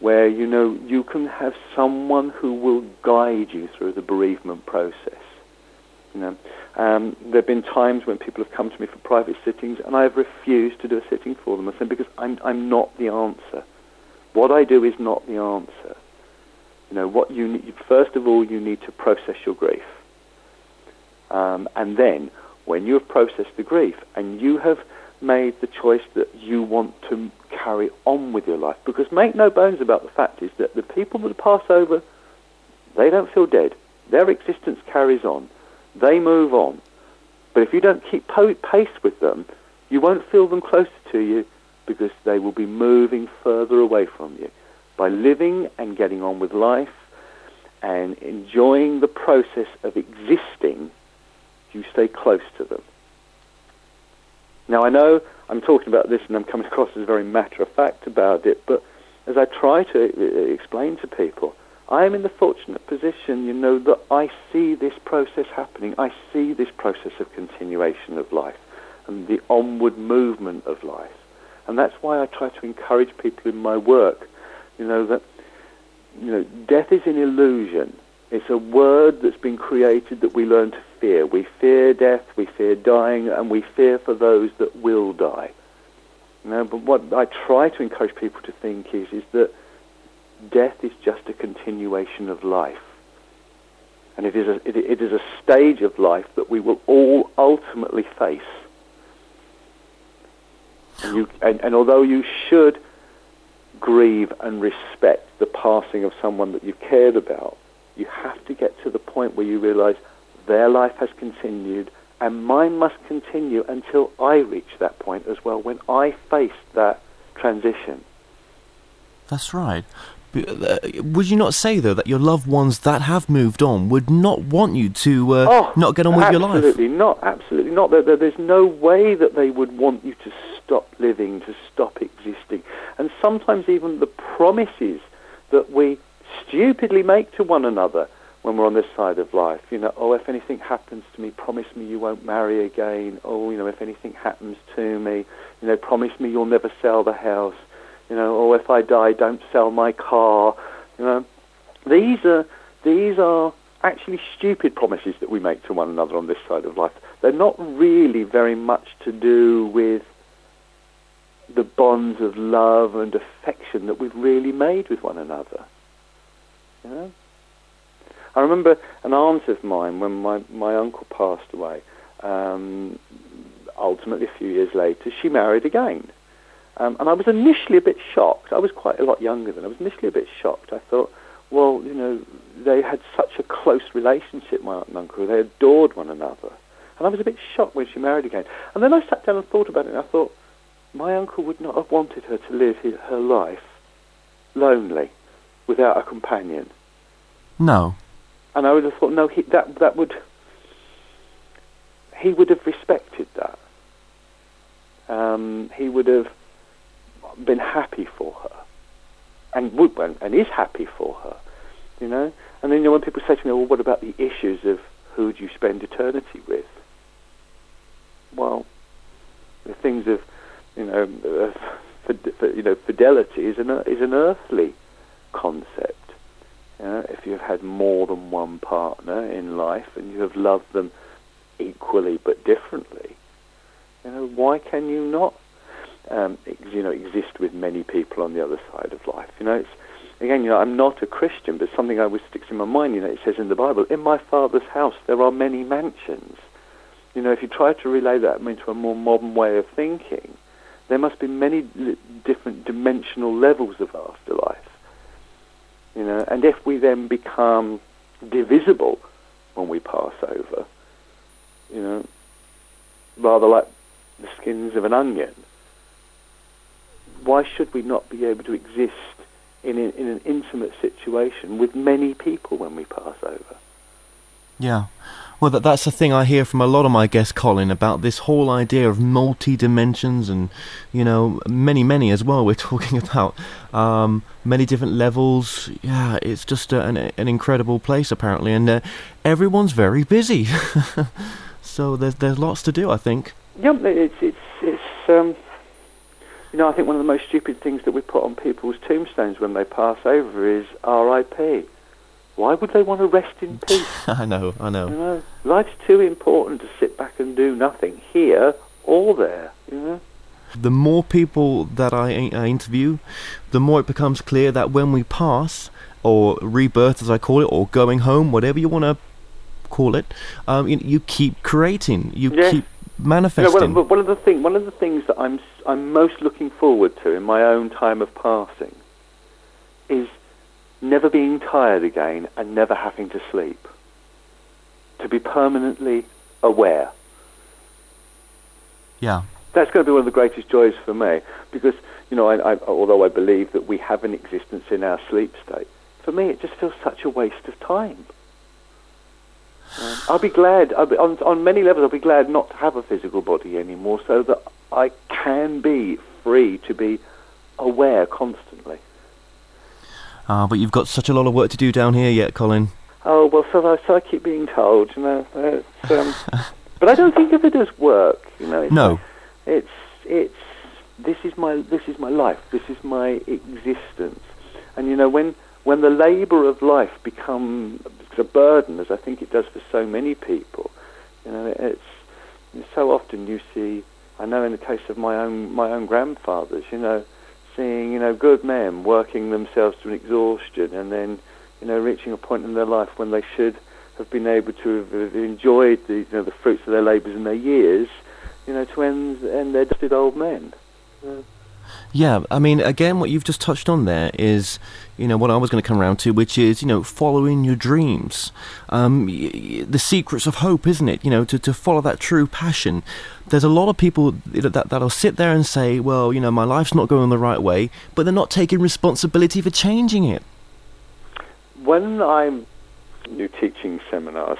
where you know you can have someone who will guide you through the bereavement process. You know, um, there have been times when people have come to me for private sittings, and I have refused to do a sitting for them. I said because I'm I'm not the answer. What I do is not the answer. You know, what you need, first of all, you need to process your grief, um, and then when you have processed the grief and you have made the choice that you want to carry on with your life. Because make no bones about the fact is that the people that pass over, they don't feel dead. Their existence carries on. They move on. But if you don't keep pace with them, you won't feel them closer to you because they will be moving further away from you. By living and getting on with life and enjoying the process of existing, you stay close to them. Now, I know I'm talking about this and I'm coming across as very matter of fact about it, but as I try to uh, explain to people, I am in the fortunate position, you know, that I see this process happening. I see this process of continuation of life and the onward movement of life. And that's why I try to encourage people in my work, you know, that, you know, death is an illusion. It's a word that's been created that we learn to fear. We fear death, we fear dying, and we fear for those that will die. You know, but what I try to encourage people to think is, is that death is just a continuation of life. And it is, a, it, it is a stage of life that we will all ultimately face. And, you, and, and although you should grieve and respect the passing of someone that you cared about, you have to get to the point where you realize their life has continued and mine must continue until I reach that point as well when I face that transition. That's right. Uh, would you not say though that your loved ones that have moved on would not want you to uh, oh, not get on with your life? Absolutely not. Absolutely not. there's no way that they would want you to stop living, to stop existing. And sometimes even the promises that we stupidly make to one another when we're on this side of life. You know, oh, if anything happens to me, promise me you won't marry again. Oh, you know, if anything happens to me, you know, promise me you'll never sell the house. You know, or if I die, don't sell my car. You know, these are these are actually stupid promises that we make to one another on this side of life. They're not really very much to do with the bonds of love and affection that we've really made with one another. You know? I remember an aunt of mine when my, my uncle passed away. Um, ultimately, a few years later, she married again. Um, and I was initially a bit shocked. I was quite a lot younger then. I was initially a bit shocked. I thought, well, you know, they had such a close relationship, my aunt and uncle. They adored one another. And I was a bit shocked when she married again. And then I sat down and thought about it, and I thought, my uncle would not have wanted her to live his, her life lonely, without a companion. No. And I would have thought, no, he, that that would he would have respected that. Um, he would have been happy for her, and would and is happy for her, you know. And then you know, when people say to me, "Well, what about the issues of who do you spend eternity with?" Well, the things of you know, uh, you know, fidelity is an is an earthly concept. Know, if you've had more than one partner in life and you have loved them equally but differently, you know, why can you not um, you know, exist with many people on the other side of life. You know, it's again, you know, I'm not a Christian, but something always sticks in my mind. You know, it says in the Bible, "In my Father's house there are many mansions." You know, if you try to relay that into a more modern way of thinking, there must be many different dimensional levels of afterlife. You know, and if we then become divisible when we pass over, you know, rather like the skins of an onion, why should we not be able to exist in, a, in an intimate situation with many people when we pass over? Yeah. Well, that, that's the thing I hear from a lot of my guests, Colin, about this whole idea of multi dimensions and, you know, many, many as well. We're [LAUGHS] talking about um, many different levels. Yeah, it's just a, an, an incredible place, apparently, and uh, everyone's very busy. [LAUGHS] so there's there's lots to do, I think. Yeah, it's it's it's um, you know, I think one of the most stupid things that we put on people's tombstones when they pass over is R.I.P. Why would they want to rest in [LAUGHS] peace? I know, I know. You know, life's too important to sit back and do nothing here or there. You know. The more people that I, I interview, the more it becomes clear that when we pass, or rebirth as I call it, or going home, whatever you want to call it, um, you, you, keep creating, you yes. keep manifesting. You know, one, one, of the thing, one of the things that I'm I'm most looking forward to in my own time of passing is never being tired again and never having to sleep. To be permanently aware. Yeah. That's going to be one of the greatest joys for me because, you know, I, I, although I believe that we have an existence in our sleep state, for me it just feels such a waste of time. Um, I'll be glad, I'll be, on, on many levels, I'll be glad not to have a physical body anymore so that I can be free to be aware constantly. Ah, but you've got such a lot of work to do down here yet, Colin. Oh well, so I, so I keep being told, you know. Um, [LAUGHS] but I don't think of it as work, you know. It's no, like, it's it's this is my this is my life. This is my existence, and you know when when the labour of life becomes a burden, as I think it does for so many people, you know, it's so often you see I know in the case of my own my own grandfathers, you know, seeing you know good men working themselves to an exhaustion, and then you know reaching a point in their life when they should have been able to have enjoyed the you know the fruits of their labours in their years, you know, to end end their dusted old men. Yeah, I mean, again, what you've just touched on there is, you know, what I was going to come around to, which is, you know, following your dreams. Um, y- y- the secrets of hope, isn't it? You know, to, to follow that true passion. There's a lot of people that, that'll sit there and say, well, you know, my life's not going the right way, but they're not taking responsibility for changing it. When I'm new teaching seminars,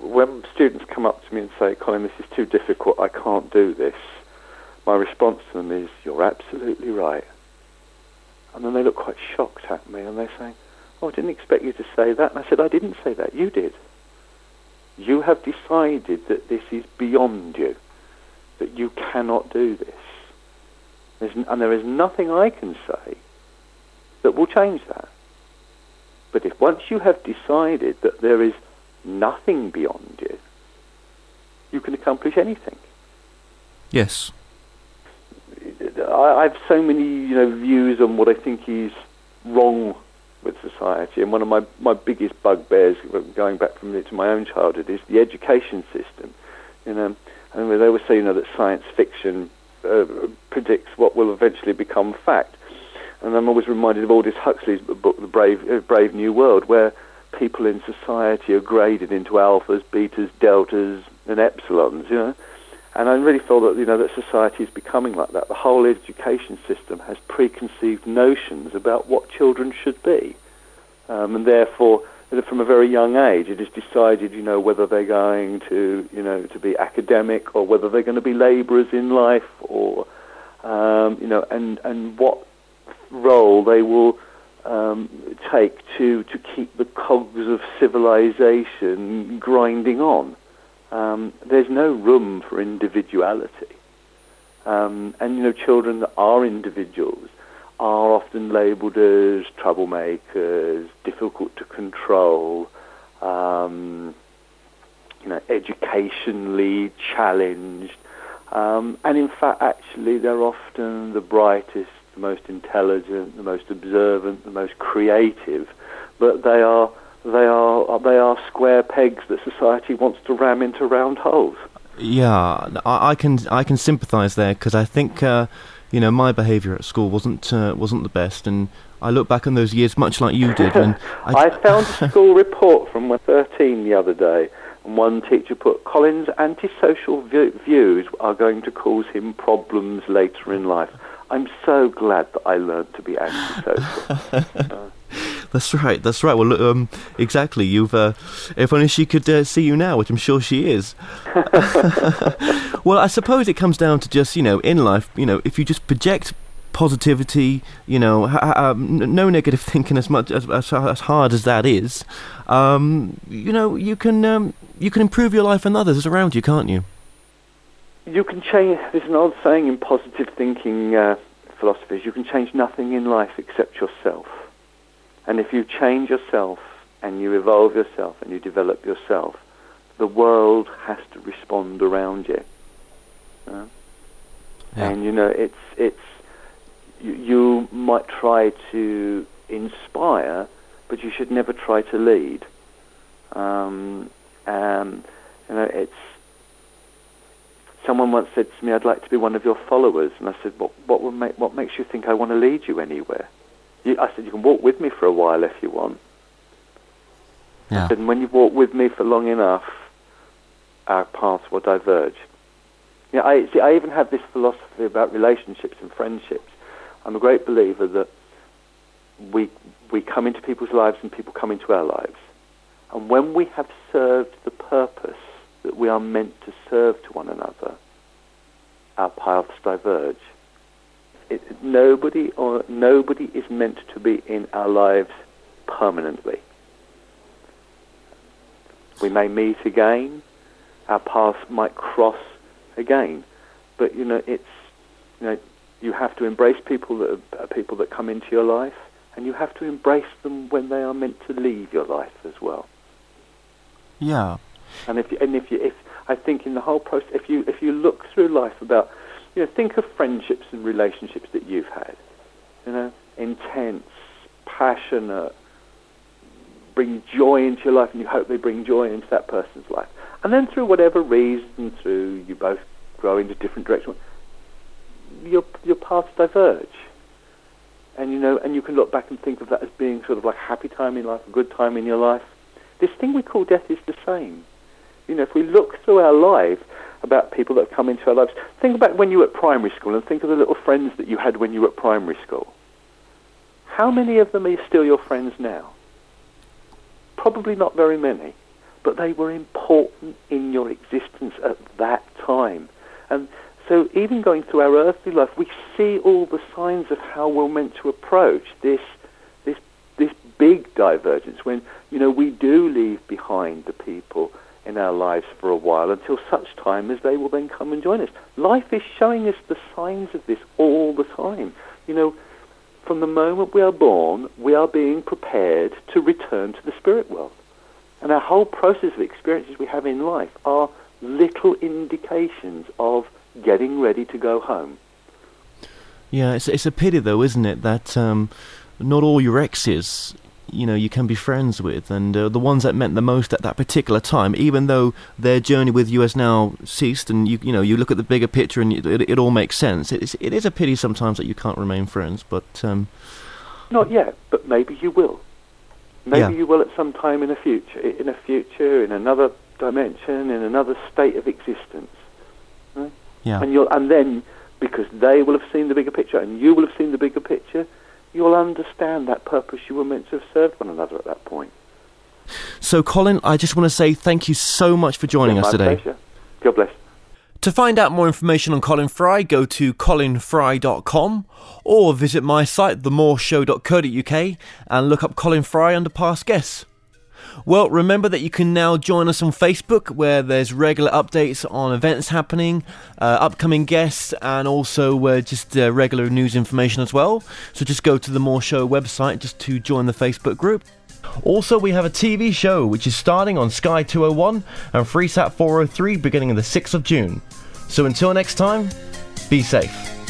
when students come up to me and say, Colin, this is too difficult, I can't do this, my response to them is, you're absolutely right. And then they look quite shocked at me and they say, oh, I didn't expect you to say that. And I said, I didn't say that, you did. You have decided that this is beyond you, that you cannot do this. There's, and there is nothing I can say that will change that. But if once you have decided that there is nothing beyond you, you can accomplish anything. Yes. I, have so many you know views on what I think is wrong with society, and one of my, my biggest bugbears, going back from to my own childhood, is the education system. You know, and they always say you know that science fiction uh, predicts what will eventually become fact. And I'm always reminded of Aldous Huxley's book, The Brave, uh, Brave New World, where people in society are graded into alphas, betas, deltas, and epsilons. You know, and I really feel that you know that society is becoming like that. The whole education system has preconceived notions about what children should be, um, and therefore, from a very young age, it is decided you know whether they're going to you know to be academic or whether they're going to be labourers in life, or um, you know, and and what role they will um, take to to keep the cogs of civilization grinding on. Um, there's no room for individuality, um, and you know, children that are individuals are often labelled as troublemakers, difficult to control, um, you know, educationally challenged, um, and in fact, actually, they're often the brightest, the most intelligent, the most observant, the most creative, but they are they are they are square pegs that society wants to ram into round holes. Yeah, I, I can I can sympathise there because I think uh, you know my behaviour at school wasn't uh, wasn't the best, and I look back on those years much like you did. And [LAUGHS] I, found a [LAUGHS] school report from when 13 the other day, and one teacher put Colin's antisocial view- views are going to cause him problems later in life. I'm so glad that I learned to be antisocial. [LAUGHS] That's right. That's right. Well, um, exactly. You've. Uh, if only she could uh, see you now, which I'm sure she is. [LAUGHS] [LAUGHS] well, I suppose it comes down to just you know, in life, you know, if you just project positivity, you know, ha- ha- um, n- no negative [LAUGHS] thinking as much as, as as hard as that is, um, you know, you can um, you can improve your life and others around you, can't you? you can change. There's an old saying in positive thinking uh, philosophies: you can change nothing in life except yourself. And if you change yourself and you evolve yourself and you develop yourself, the world has to respond around you. Uh, Yeah. And you know, it's it's you, you might try to inspire, but you should never try to lead. Um, um, you know, it's someone once said to me, "I'd like to be one of your followers," and I said, "What what would make what makes you think I want to lead you anywhere?" You, I said, "You can walk with me for a while if you want." Yeah. And when you walk with me for long enough, our paths will diverge. Yeah, I see. I even have this philosophy about relationships and friendships. I'm a great believer that we we come into people's lives and people come into our lives, and when we have served the purpose that we are meant to serve to one another, our paths diverge. It, nobody or nobody is meant to be in our lives permanently. We may meet again, our paths might cross again, but you know it's you know you have to embrace people that are people that come into your life, and you have to embrace them when they are meant to leave your life as well. Yeah. And if you, and if you, if I think in the whole process, if you if you look through life about, you know, think of friendships and relationships that you've had, you know, intense, passionate, bring joy into your life, and you hope they bring joy into that person's life. And then through whatever reason, through you both grow into different directions, your your paths diverge. And you know, and you can look back and think of that as being sort of like a happy time in life, a good time in your life. This thing we call death is the same. You know, if we look through our life about people that have come into our lives, think about when you were at primary school and think of the little friends that you had when you were at primary school. How many of them are still your friends now? Probably not very many, but they were important in your existence at that time. And so even going through our earthly life, we see all the signs of how we're meant to approach this, this, this big divergence when, you know, we do leave behind the people in our lives for a while until such time as they will then come and join us. Life is showing us the signs of this all the time. You know, from the moment we are born, we are being prepared to return to the spirit world. And our whole process of experiences we have in life are little indications of getting ready to go home. Yeah, it's it's a pity though, isn't it, that um, not all your exes, you know, you can be friends with, and uh, the ones that meant the most at that particular time, even though their journey with you has now ceased, and you you know you look at the bigger picture and it, it, it all makes sense. It's it is a pity sometimes that you can't remain friends, but um, not yet, but maybe you will. Maybe Yeah. you will at some time in the future, in a future, in another dimension, in another state of existence. yeah. And you'll, and then because they will have seen the bigger picture and you will have seen the bigger picture, you'll understand that purpose you were meant to have served one another at that point. So, Colin, I just want to say thank you so much for joining us today. pleasure. God bless. To find out more information on Colin Fry, go to colinfry.com or visit my site, themooreshow.co.uk, and look up Colin Fry under past guests. Well, remember that you can now join us on Facebook where there's regular updates on events happening, uh, upcoming guests, and also uh, just uh, regular news information as well. So just go to the Moore Show website just to join the Facebook group. Also, we have a TV show which is starting on Sky 201 and FreeSat 403 beginning on the 6th of June. So until next time, be safe.